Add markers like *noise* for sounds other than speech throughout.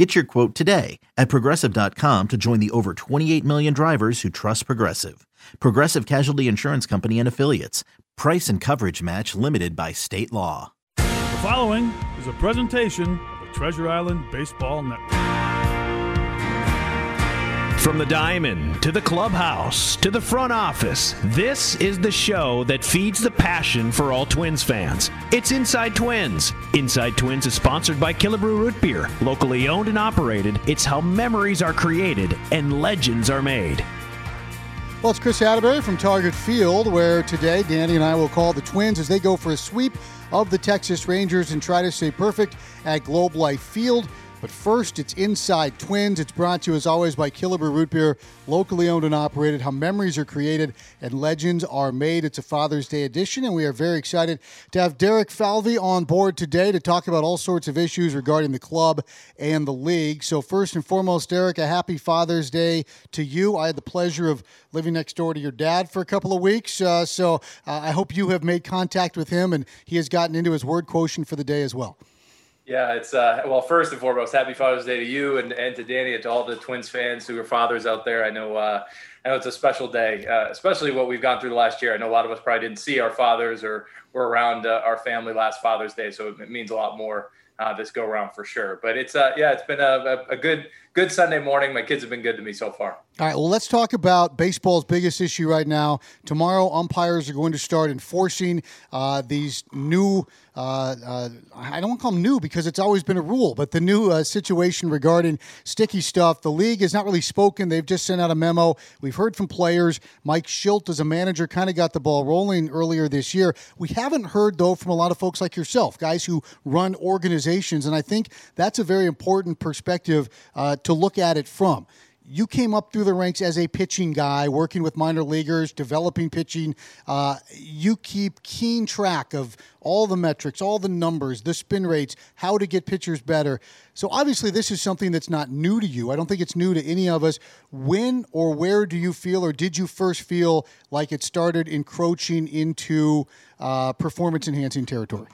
Get your quote today at progressive.com to join the over 28 million drivers who trust Progressive. Progressive Casualty Insurance Company and Affiliates. Price and coverage match limited by state law. The following is a presentation of the Treasure Island Baseball Network. From the diamond to the clubhouse to the front office, this is the show that feeds the passion for all Twins fans. It's Inside Twins. Inside Twins is sponsored by Killebrew Root Beer, locally owned and operated. It's how memories are created and legends are made. Well, it's Chris Atterbury from Target Field, where today Danny and I will call the Twins as they go for a sweep of the Texas Rangers and try to stay perfect at Globe Life Field. But first, it's Inside Twins. It's brought to you, as always, by Killebrew Root Beer, locally owned and operated. How memories are created and legends are made. It's a Father's Day edition, and we are very excited to have Derek Falvey on board today to talk about all sorts of issues regarding the club and the league. So, first and foremost, Derek, a happy Father's Day to you. I had the pleasure of living next door to your dad for a couple of weeks, uh, so uh, I hope you have made contact with him and he has gotten into his word quotient for the day as well. Yeah, it's uh, well. First and foremost, happy Father's Day to you and, and to Danny and to all the Twins fans who are fathers out there. I know, uh, I know it's a special day, uh, especially what we've gone through the last year. I know a lot of us probably didn't see our fathers or were around uh, our family last Father's Day, so it means a lot more uh, this go around for sure. But it's uh, yeah, it's been a, a, good good Sunday morning. My kids have been good to me so far. All right, well, let's talk about baseball's biggest issue right now. Tomorrow, umpires are going to start enforcing uh, these new. Uh, uh, I don't want to call them new because it's always been a rule, but the new uh, situation regarding sticky stuff. The league has not really spoken. They've just sent out a memo. We've heard from players. Mike Shildt, as a manager, kind of got the ball rolling earlier this year. We haven't heard, though, from a lot of folks like yourself, guys who run organizations. And I think that's a very important perspective uh, to look at it from you came up through the ranks as a pitching guy, working with minor leaguers, developing pitching. Uh, you keep keen track of all the metrics, all the numbers, the spin rates, how to get pitchers better. So obviously, this is something that's not new to you. I don't think it's new to any of us. When or where do you feel, or did you first feel like it started encroaching into uh, performance enhancing territory?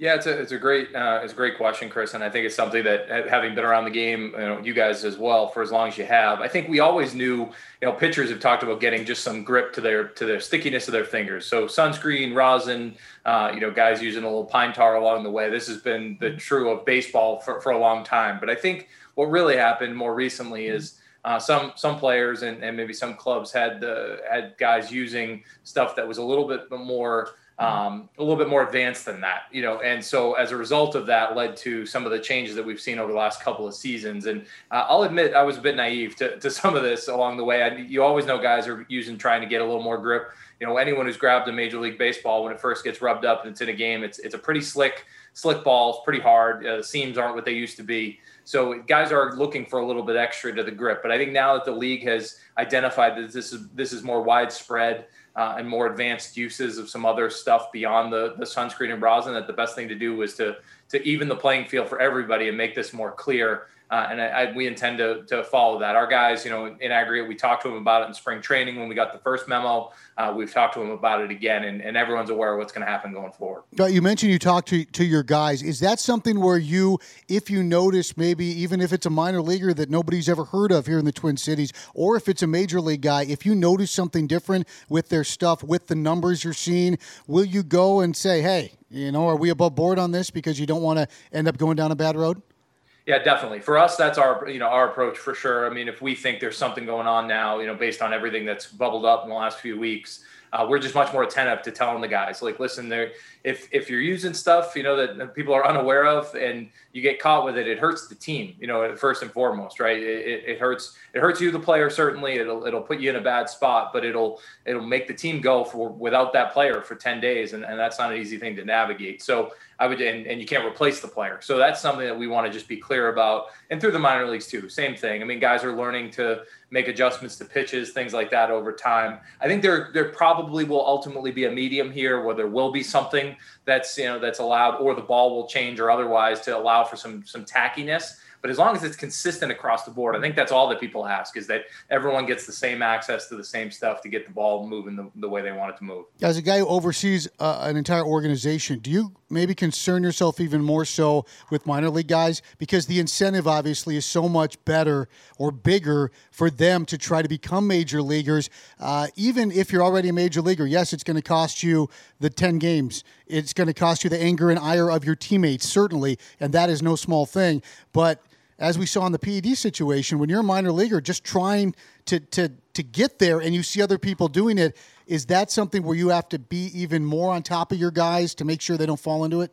Yeah, it's a it's a great uh, it's a great question, Chris, and I think it's something that having been around the game, you know, you guys as well for as long as you have, I think we always knew, you know, pitchers have talked about getting just some grip to their to their stickiness of their fingers. So sunscreen, rosin, uh, you know, guys using a little pine tar along the way. This has been the true of baseball for, for a long time. But I think what really happened more recently is uh, some some players and, and maybe some clubs had the had guys using stuff that was a little bit more um, a little bit more advanced than that, you know. And so as a result of that, led to some of the changes that we've seen over the last couple of seasons. And uh, I'll admit I was a bit naive to, to some of this along the way. I, you always know guys are using trying to get a little more grip. You know, anyone who's grabbed a Major League Baseball when it first gets rubbed up and it's in a game, it's it's a pretty slick slick ball. It's pretty hard. Uh, seams aren't what they used to be. So guys are looking for a little bit extra to the grip. But I think now that the league has identified that this is this is more widespread uh, and more advanced uses of some other stuff beyond the, the sunscreen and rosin, that the best thing to do was to to even the playing field for everybody and make this more clear uh, and I, I, we intend to, to follow that. Our guys, you know, in aggregate, we talked to them about it in spring training when we got the first memo. Uh, we've talked to them about it again, and, and everyone's aware of what's going to happen going forward. You mentioned you talked to, to your guys. Is that something where you, if you notice, maybe even if it's a minor leaguer that nobody's ever heard of here in the Twin Cities, or if it's a major league guy, if you notice something different with their stuff, with the numbers you're seeing, will you go and say, hey, you know, are we above board on this because you don't want to end up going down a bad road? Yeah, definitely. For us, that's our you know our approach for sure. I mean, if we think there's something going on now, you know, based on everything that's bubbled up in the last few weeks, uh, we're just much more attentive to telling the guys like listen there if if you're using stuff you know that people are unaware of and you get caught with it it hurts the team you know first and foremost right it, it hurts it hurts you the player certainly it'll it'll put you in a bad spot but it'll it'll make the team go for without that player for 10 days and, and that's not an easy thing to navigate so I would, and, and you can't replace the player. So that's something that we want to just be clear about. And through the minor leagues too, same thing. I mean, guys are learning to make adjustments to pitches, things like that over time. I think there there probably will ultimately be a medium here where there will be something that's you know that's allowed, or the ball will change or otherwise to allow for some some tackiness. But as long as it's consistent across the board, I think that's all that people ask is that everyone gets the same access to the same stuff to get the ball moving the, the way they want it to move. As a guy who oversees uh, an entire organization, do you maybe concern yourself even more so with minor league guys? Because the incentive obviously is so much better or bigger for them to try to become major leaguers. Uh, even if you're already a major leaguer, yes, it's going to cost you the 10 games. It's going to cost you the anger and ire of your teammates, certainly, and that is no small thing. But as we saw in the PED situation, when you're a minor leaguer just trying to, to, to get there and you see other people doing it, is that something where you have to be even more on top of your guys to make sure they don't fall into it?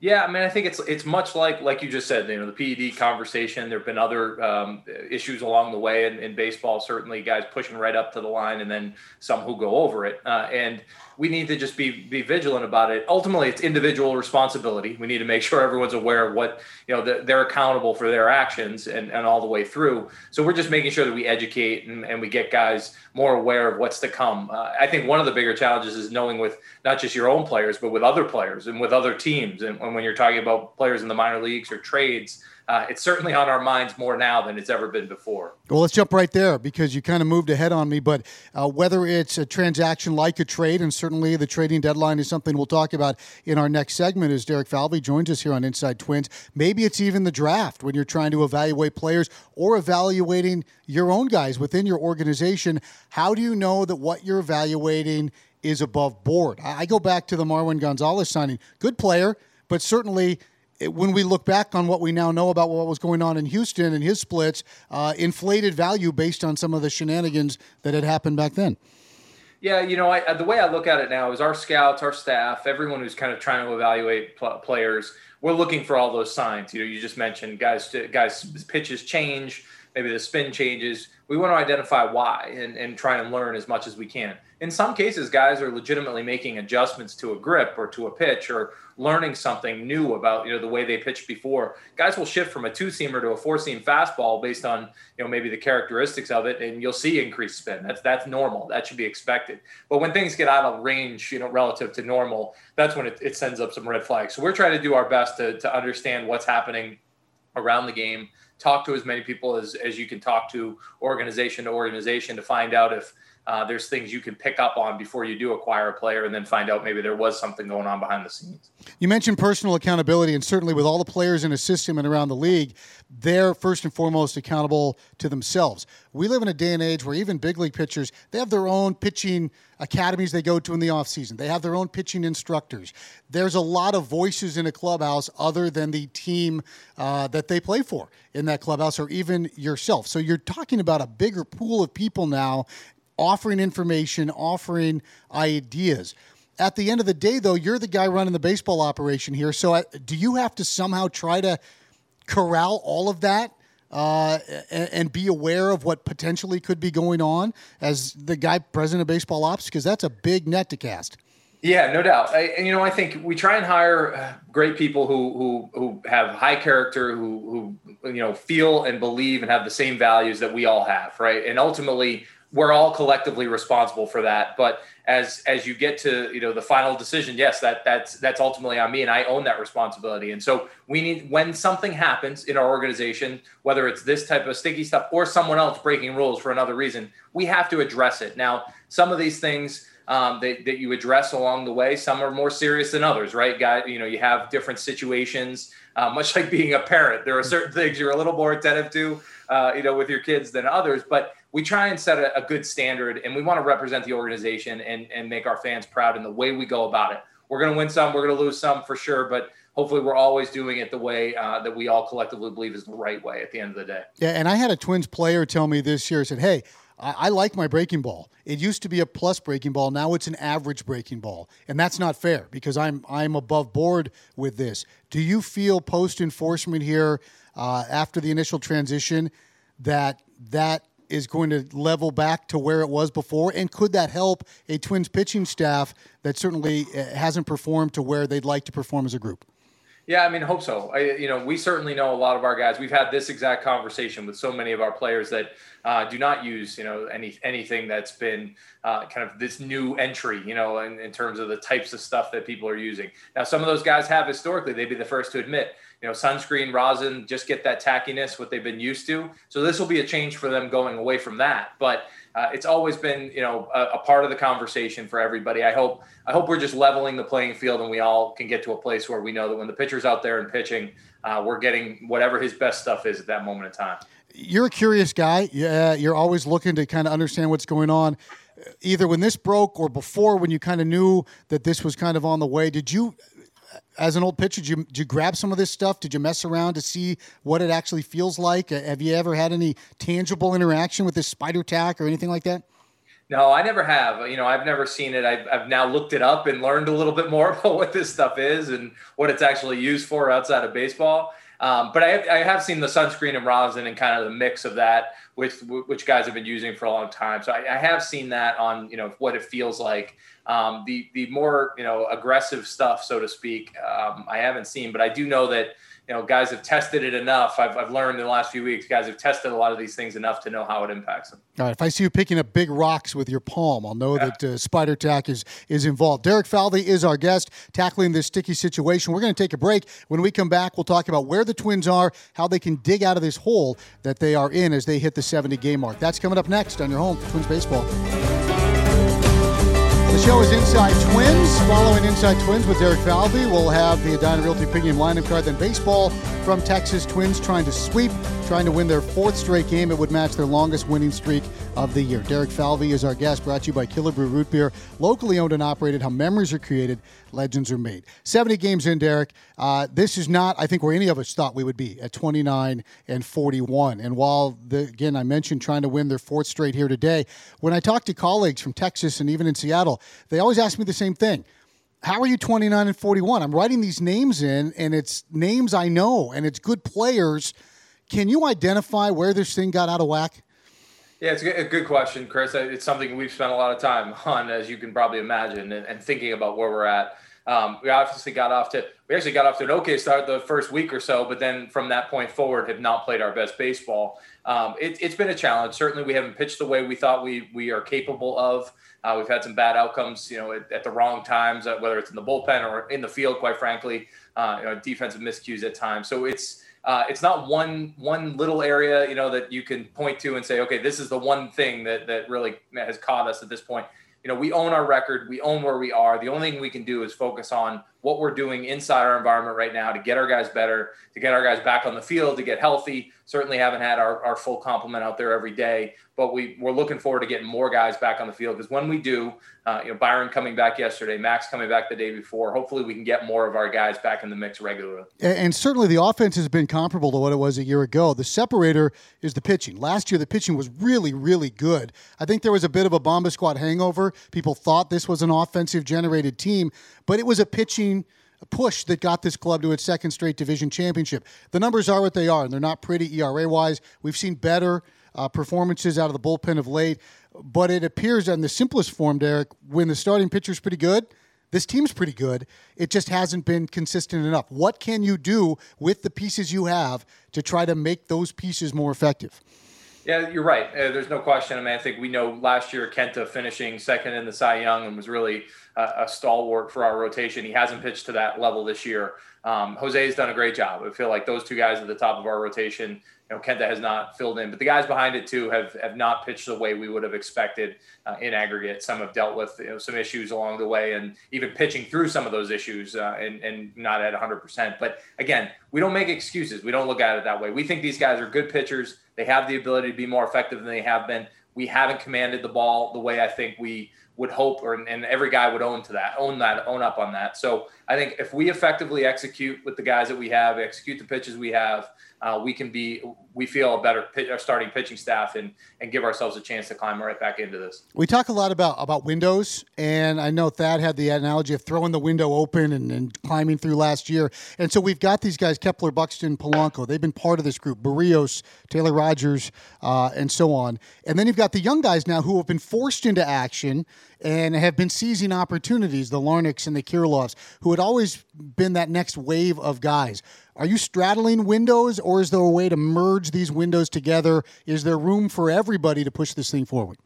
Yeah, I mean, I think it's it's much like like you just said, you know, the PED conversation. There have been other um, issues along the way in, in, baseball. Certainly, guys pushing right up to the line, and then some who go over it. Uh, and we need to just be be vigilant about it. Ultimately, it's individual responsibility. We need to make sure everyone's aware of what you know the, they're accountable for their actions and, and all the way through. So we're just making sure that we educate and, and we get guys more aware of what's to come. Uh, I think one of the bigger challenges is knowing with not just your own players, but with other players and with other teams. And, and when you're talking about players in the minor leagues or trades uh, it's certainly on our minds more now than it's ever been before. Well, let's jump right there because you kind of moved ahead on me. But uh, whether it's a transaction like a trade, and certainly the trading deadline is something we'll talk about in our next segment as Derek Falvey joins us here on Inside Twins. Maybe it's even the draft when you're trying to evaluate players or evaluating your own guys within your organization. How do you know that what you're evaluating is above board? I go back to the Marwin Gonzalez signing. Good player, but certainly when we look back on what we now know about what was going on in Houston and his splits, uh, inflated value based on some of the shenanigans that had happened back then. Yeah, you know, I, the way I look at it now is our scouts, our staff, everyone who's kind of trying to evaluate pl- players, we're looking for all those signs. You know, you just mentioned guys, guys, pitches change, maybe the spin changes. We want to identify why and, and try and learn as much as we can. In some cases, guys are legitimately making adjustments to a grip or to a pitch or learning something new about you know the way they pitched before. Guys will shift from a two seamer to a four seam fastball based on you know maybe the characteristics of it, and you'll see increased spin. That's that's normal. That should be expected. But when things get out of range, you know, relative to normal, that's when it, it sends up some red flags. So we're trying to do our best to to understand what's happening around the game talk to as many people as, as you can talk to organization to organization to find out if uh, there's things you can pick up on before you do acquire a player and then find out maybe there was something going on behind the scenes. You mentioned personal accountability, and certainly with all the players in a system and around the league, they're first and foremost accountable to themselves. We live in a day and age where even big league pitchers, they have their own pitching academies they go to in the offseason. They have their own pitching instructors. There's a lot of voices in a clubhouse other than the team uh, that they play for in that clubhouse or even yourself. So you're talking about a bigger pool of people now offering information, offering ideas. At the end of the day, though, you're the guy running the baseball operation here. So, do you have to somehow try to corral all of that uh, and, and, be aware of what potentially could be going on as the guy president of baseball ops? Because that's a big net to cast. Yeah, no doubt. I, and you know, I think we try and hire uh, great people who who who have high character, who who you know feel and believe and have the same values that we all have, right? And ultimately, we're all collectively responsible for that. But as as you get to you know the final decision yes that that's that's ultimately on me and i own that responsibility. And so we need when something happens in our organization whether it's this type of sticky stuff or someone else breaking rules for another reason we have to address it. Now some of these things um, that, that you address along the way some are more serious than others right? Guy you know you have different situations uh, *laughs* much like being a parent. There are certain things you're a little more attentive to uh, you know with your kids than others. But we try and set a, a, good standard and we want to represent the organization and, and make our fans proud in the way we go about it. We're going to win some, we're going to lose some for sure, but hopefully we're always doing it the way uh, that we all collectively believe is the right way at the end of the day. Yeah, and I had a Twins player tell me this year, said, hey, I, I like my breaking ball. It used to be a plus breaking ball. Now it's an average breaking ball, and that's not fair because I'm I'm above board with this. Do you feel post enforcement here uh, after the initial transition that that is going to level back to where it was before? And could that help a Twins pitching staff that certainly uh, hasn't performed to where they'd like to perform as a group? Yeah, I mean, hope so. I, you know, we certainly know a lot of our guys. We've had this exact conversation with so many of our players that uh, do not use, you know, any anything that's been uh, kind of this new entry, you know, in, in terms of the types of stuff that people are using. Now, some of those guys have historically. They'd be the first to admit, you know, sunscreen, rosin, just get that tackiness, what they've been used to. So this will be a change for them going away from that. But uh, it's always been you know a, a, part of the conversation for everybody. I hope I hope we're just leveling the playing field and we all can get to a place where we know that when the pitcher's out there and pitching, uh, we're getting whatever his best stuff is at that moment in time. You're a curious guy. Yeah, you're always looking to kind of understand what's going on. Either when this broke or before, when you kind of knew that this was kind of on the way, did you as an old pitcher, did you, did you grab some of this stuff? Did you mess around to see what it actually feels like? Uh, have you ever had any tangible interaction with this spider tack or anything like that? No, I never have. You know, I've never seen it. I've, I've now looked it up and learned a little bit more *laughs* about what this stuff is and what it's actually used for outside of baseball. Um, but I I have seen the sunscreen and rosin and kind of the mix of that, which which guys have been using for a long time. So I, I have seen that on you know what it feels like. Um, the the more you know aggressive stuff, so to speak, um, I haven't seen, but I do know that you know guys have tested it enough. I've, I've learned in the last few weeks, guys have tested a lot of these things enough to know how it impacts them. All right, if I see you picking up big rocks with your palm, I'll know yeah. that uh, spider tack is is involved. Derek Falvey is our guest, tackling this sticky situation. We're going to take a break. When we come back, we'll talk about where the Twins are, how they can dig out of this hole that they are in as they hit the 70 game mark. That's coming up next on your home for Twins baseball. Show is Inside Twins. Following Inside Twins with Derek Falvey, we'll have the Edina Realty Pregame lineup card. Then baseball from Texas Twins trying to sweep, trying to win their fourth straight game. It would match their longest winning streak of the year. Derek Falvey is our guest, brought to you by Killebrew Root Beer, locally owned and operated. How memories are created, legends are made. 70 games in, Derek. Uh, this is not, I think, where any of us thought we would be at 29 and 41. And while, the, again, I mentioned trying to win their fourth straight here today, when I talk to colleagues from Texas and even in Seattle, they always ask me the same thing how are you 29 and 41? I'm writing these names in, and it's names I know, and it's good players. Can you identify where this thing got out of whack? Yeah, it's a good question, Chris. It's something we've spent a lot of time on, as you can probably imagine, and, thinking about where we're at. Um, we obviously got off to we actually got off to an okay start the first week or so, but then from that point forward, have not played our best baseball. Um, it, has been a challenge. Certainly, we haven't pitched the way we thought we we are capable of. Uh, we've had some bad outcomes, you know, at, at the wrong times, uh, whether it's in the bullpen or in the field. Quite frankly, uh, you know, defensive miscues at times. So it's uh, it's not one one little area, you know, that you can point to and say, okay, this is the one thing that that really has caught us at this point. You know, we own our record, we own where we are. The only thing we can do is focus on what we're doing inside our environment right now to get our guys better, to get our guys back on the field, to get healthy. Certainly haven't had our, our full complement out there every day, but we, we're looking forward to getting more guys back on the field because when we do, uh, you know, Byron coming back yesterday, Max coming back the day before, hopefully we can get more of our guys back in the mix regularly. And, and certainly the offense has been comparable to what it was a year ago. The separator is the pitching. Last year, the pitching was really, really good. I think there was a bit of a Bomba Squad hangover. People thought this was an offensive generated team, but it was a pitching push that got this club to its second straight division championship. The numbers are what they are, and they're not pretty ERA wise. We've seen better uh, performances out of the bullpen of late, but it appears in the simplest form, Derek, when the starting pitcher's pretty good. This team's pretty good. It just hasn't been consistent enough. What can you do with the pieces you have to try to make those pieces more effective? Yeah, you're right. Uh, there's no question. I mean, I think we know last year Kenta finishing second in the Cy Young and was really a, a stalwart for our rotation. He hasn't pitched to that level this year. Um, has done a great job. I feel like those two guys at the top of our rotation. You know, Kenta has not filled in, but the guys behind it too have have not pitched the way we would have expected uh, in aggregate. Some have dealt with you know, some issues along the way, and even pitching through some of those issues uh, and and not at 100. percent But again, we don't make excuses. We don't look at it that way. We think these guys are good pitchers. They have the ability to be more effective than they have been. We haven't commanded the ball the way I think we would hope, or and every guy would own to that, own that, own up on that. So I think if we effectively execute with the guys that we have, execute the pitches we have, uh, we can be, we feel a better pitch, starting pitching staff and and give ourselves a chance to climb right back into this. We talk a lot about about windows, and I know Thad had the analogy of throwing the window open and, and climbing through last year. And so we've got these guys: Kepler, Buxton, Polanco. They've been part of this group. Berrios, Taylor Rogers, uh, and so on. And then you've got the young guys now who have been forced into action and have been seizing opportunities, the Larnachs and the Kirilloffs, who had always been that next wave of guys. Are you straddling windows, or is there a way to merge these windows together? Is there room for everybody to push this thing forward?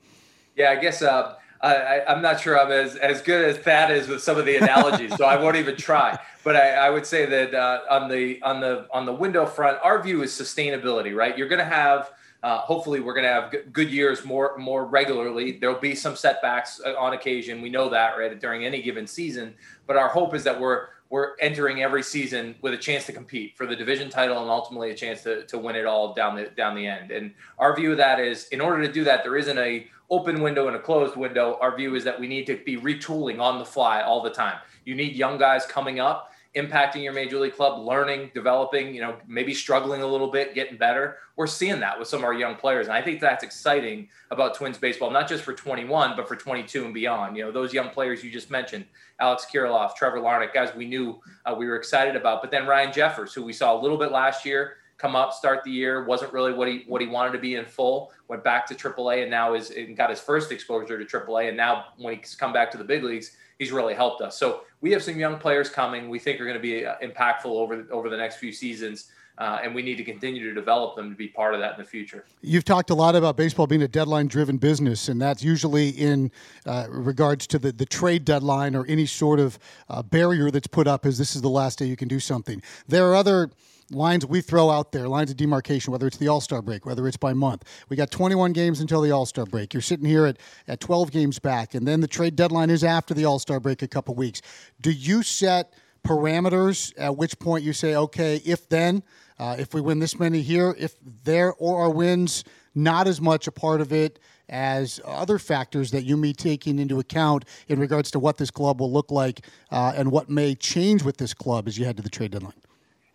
Yeah, I guess uh, I, am not sure I'm as, as good as Thad is with some of the analogies, so I won't even try. But I, I would say that uh, on the on the on the window front, our view is sustainability. Right, you're going to have uh, hopefully, we're going to have good years more more regularly. There'll be some setbacks uh, on occasion. We know that right during any given season. But our hope is that we're we're entering every season with a chance to compete for the division title and ultimately a chance to, to win it all down the down the end. And our view of that is, in order to do that, there isn't a open window and a closed window. Our view is that we need to be retooling on the fly all the time. You need young guys coming up impacting your major league club, learning, developing, you know, maybe struggling a little bit, getting better. We're seeing that with some of our young players. And I think that's exciting about Twins baseball, not just for 21, but for 22 and beyond. You know, those young players you just mentioned, Alex Kirilloff, Trevor Larnach, guys we knew uh, we were excited about. But then Ryan Jeffers, who we saw a little bit last year, come up, start the year, wasn't really what he what he wanted to be in full. Went back to AAA and now is and got his first exposure to AAA. And now when he's come back to the big leagues, he's really helped us. So we have some young players coming. We think are going to be uh, impactful over over the next few seasons. Uh, and we need to continue to develop them to be part of that in the future. You've talked a lot about baseball being a deadline driven business, and that's usually in uh, regards to the, the trade deadline or any sort of uh, barrier that's put up as this is the last day you can do something. There are other lines we throw out there, lines of demarcation, whether it's the All Star break, whether it's by month. We got 21 games until the All Star break. You're sitting here at, at 12 games back, and then the trade deadline is after the All Star break a couple weeks. Do you set parameters at which point you say, okay, if then, uh, if we win this many here, if there or our wins not as much a part of it as other factors that you may be taking into account in regards to what this club will look like uh, and what may change with this club as you head to the trade deadline?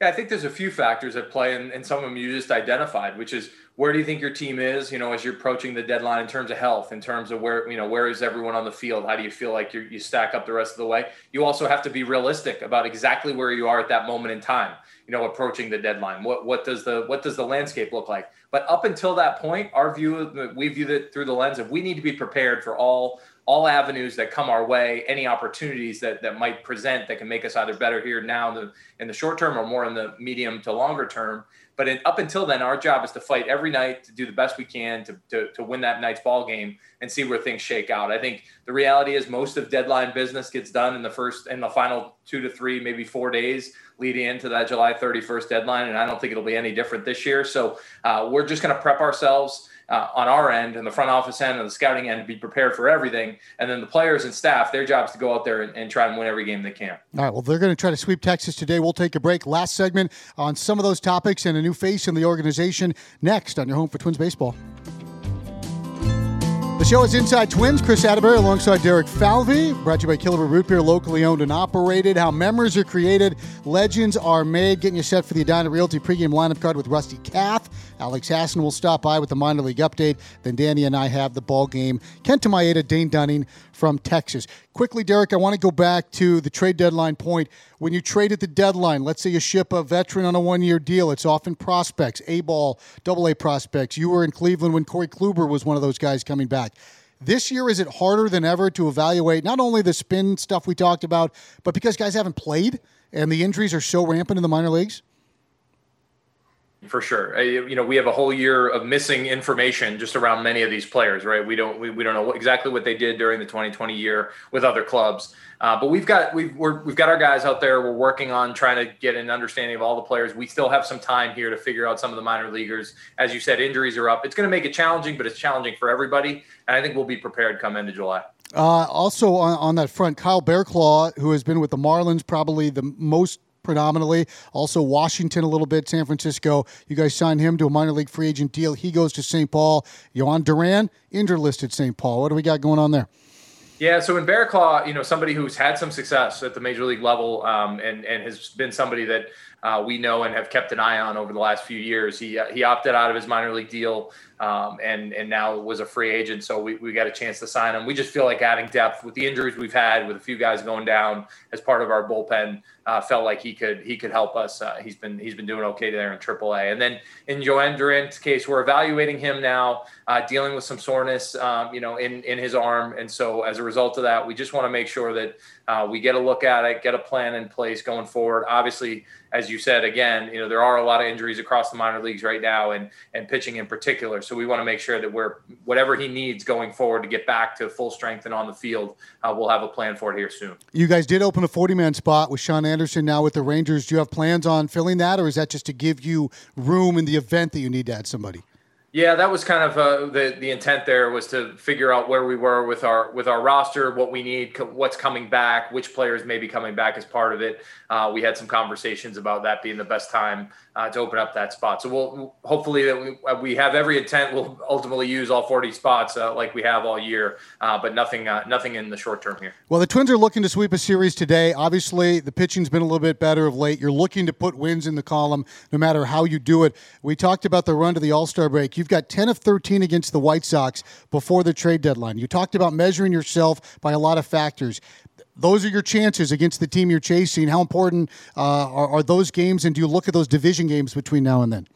Yeah, I think there's a few factors at play, and, and some of them you just identified, which is where do you think your team is, you know, as you're approaching the deadline in terms of health, in terms of where, you know, where is everyone on the field? How do you feel like you stack up the rest of the way? You also have to be realistic about exactly where you are at that moment in time, you know, approaching the deadline. What what does the what does the landscape look like? But up until that point, our view, we view it through the lens of we need to be prepared for all all avenues that come our way, any opportunities that, that might present that can make us either better here now in the, in the short term or more in the medium to longer term. But in, up until then, our job is to fight every night to do the best we can to, to, to win that night's ball game and see where things shake out. I think the reality is most of deadline business gets done in the first in the final two to three, maybe four days leading into that July 31st deadline. And I don't think it'll be any different this year. So uh, we're just going to prep ourselves uh, on our end and the front office end and the scouting end to be prepared for everything. And then the players and staff, their job is to go out there and, and try and win every game they can. All right. Well, they're going to try to sweep Texas today. We'll take a break. Last segment on some of those topics and a new face in the organization next on your home for Twins Baseball. The show is Inside Twins. Chris Atterbury alongside Derek Falvey. Brought to you by Killebrew Root Beer, locally owned and operated. How memories are created, legends are made. Getting you set for the Edina Realty pregame lineup card with Rusty Kath. Alex Hassan will stop by with the minor league update. Then Danny and I have the ball game. Kent Kenta Maeda, Dane Dunning from Texas. Quickly, Derek, I want to go back to the trade deadline point. When you trade at the deadline, let's say you ship a veteran on a one year deal, it's often prospects, A ball, double A prospects. You were in Cleveland when Corey Kluber was one of those guys coming back. This year, is it harder than ever to evaluate not only the spin stuff we talked about, but because guys haven't played and the injuries are so rampant in the minor leagues? For sure, you know we have a whole year of missing information just around many of these players, right? We don't we, we don't know exactly what they did during the 2020 year with other clubs, uh, but we've got we've we have got our guys out there. We're working on trying to get an understanding of all the players. We still have some time here to figure out some of the minor leaguers. As you said, injuries are up. It's going to make it challenging, but it's challenging for everybody, and I think we'll be prepared come into July. Uh, also on, on that front, Kyle Barraclough, who has been with the Marlins probably the most predominantly. Also, Washington a little bit, San Francisco. You guys signed him to a minor league free agent deal. He goes to St. Paul. Jhoan Duran, interlisted St. Paul. What do we got going on there? Yeah, so in Barraclough, you know, somebody who's had some success at the major league level um, and, and has been somebody that uh, we know and have kept an eye on over the last few years. He uh, he opted out of his minor league deal um, and and now was a free agent. So we, we got a chance to sign him. We just feel like adding depth with the injuries we've had, with a few guys going down as part of our bullpen. Uh, felt like he could he could help us. Uh, he's been he's been doing okay there in AAA. And then in Jhoan Duran's case, we're evaluating him now, uh, dealing with some soreness, um, you know, in in his arm. And so as a result of that, we just want to make sure that uh, we get a look at it, get a plan in place going forward. Obviously, as you said again, you know there are a lot of injuries across the minor leagues right now, and and pitching in particular. So we want to make sure that we're whatever he needs going forward to get back to full strength and on the field, uh, we'll have a plan for it here soon. You guys did open a 40 man spot with Shaun Anderson now with the Rangers. Do you have plans on filling that, or is that just to give you room in the event that you need to add somebody? Yeah, that was kind of uh, the the intent. There was to figure out where we were with our with our roster, what we need, what's coming back, which players may be coming back as part of it. Uh, we had some conversations about that being the best time uh, to open up that spot. So we'll hopefully that we, uh, we have every intent. We'll ultimately use all 40 spots uh, like we have all year, uh, but nothing nothing in the short term here. Well, the Twins are looking to sweep a series today. Obviously, the pitching's been a little bit better of late. You're looking to put wins in the column, no matter how you do it. We talked about the run to the All Star break. You've got 10 of 13 against the White Sox before the trade deadline. You talked about measuring yourself by a lot of factors. Those are your chances against the team you're chasing. How important uh, are, are those games, and do you look at those division games between now and then?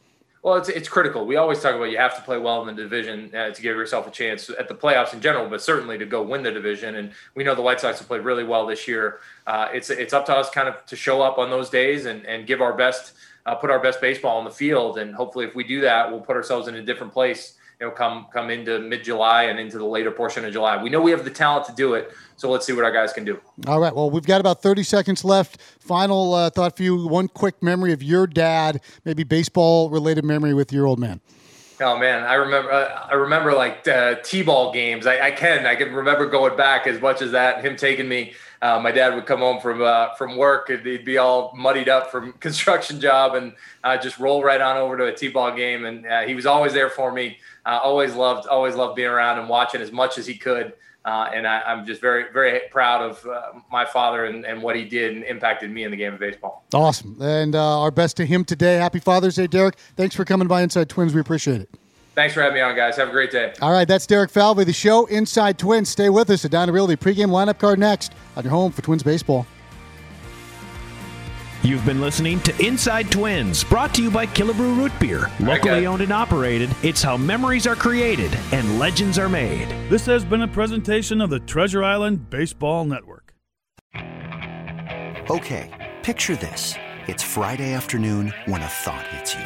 Well, it's, it's critical. We always talk about you have to play well in the division uh, to give yourself a chance at the playoffs in general, but certainly to go win the division. And we know the White Sox have played really well this year. Uh, it's it's up to us kind of to show up on those days and, and give our best uh, put our best baseball on the field. And hopefully, if we do that, we'll put ourselves in a different place. You know, come come into mid July and into the later portion of July. We know we have the talent to do it, so let's see what our guys can do. All right. Well, we've got about 30 seconds left. Final uh, thought for you: one quick memory of your dad, maybe baseball related memory with your old man. Oh man, I remember. Uh, I remember like uh, t-ball games. I, I, can. I can remember going back as much as that. Him taking me. Uh, my dad would come home from uh, from work and he'd be all muddied up from *laughs* construction job and uh, just roll right on over to a t-ball game. And uh, he was always there for me. always loved, always loved being around and watching as much as he could. and I, am just very, very proud of my father and, and, what he did and impacted me in the game of baseball. Awesome. And our best to him today. Happy Father's Day, Derek. Thanks for coming by Inside Twins. We appreciate it. Thanks for having me on, guys. Have a great day. All right, that's Derek Falvey, the show Inside Twins. Stay with us. at Down to Realty pregame lineup card next on your home for Twins baseball. You've been listening to Inside Twins, brought to you by Killebrew Root Beer. Locally owned and operated, it's how memories are created and legends are made. This has been a presentation of the Treasure Island Baseball Network. Okay, picture this. It's Friday afternoon when a thought hits you.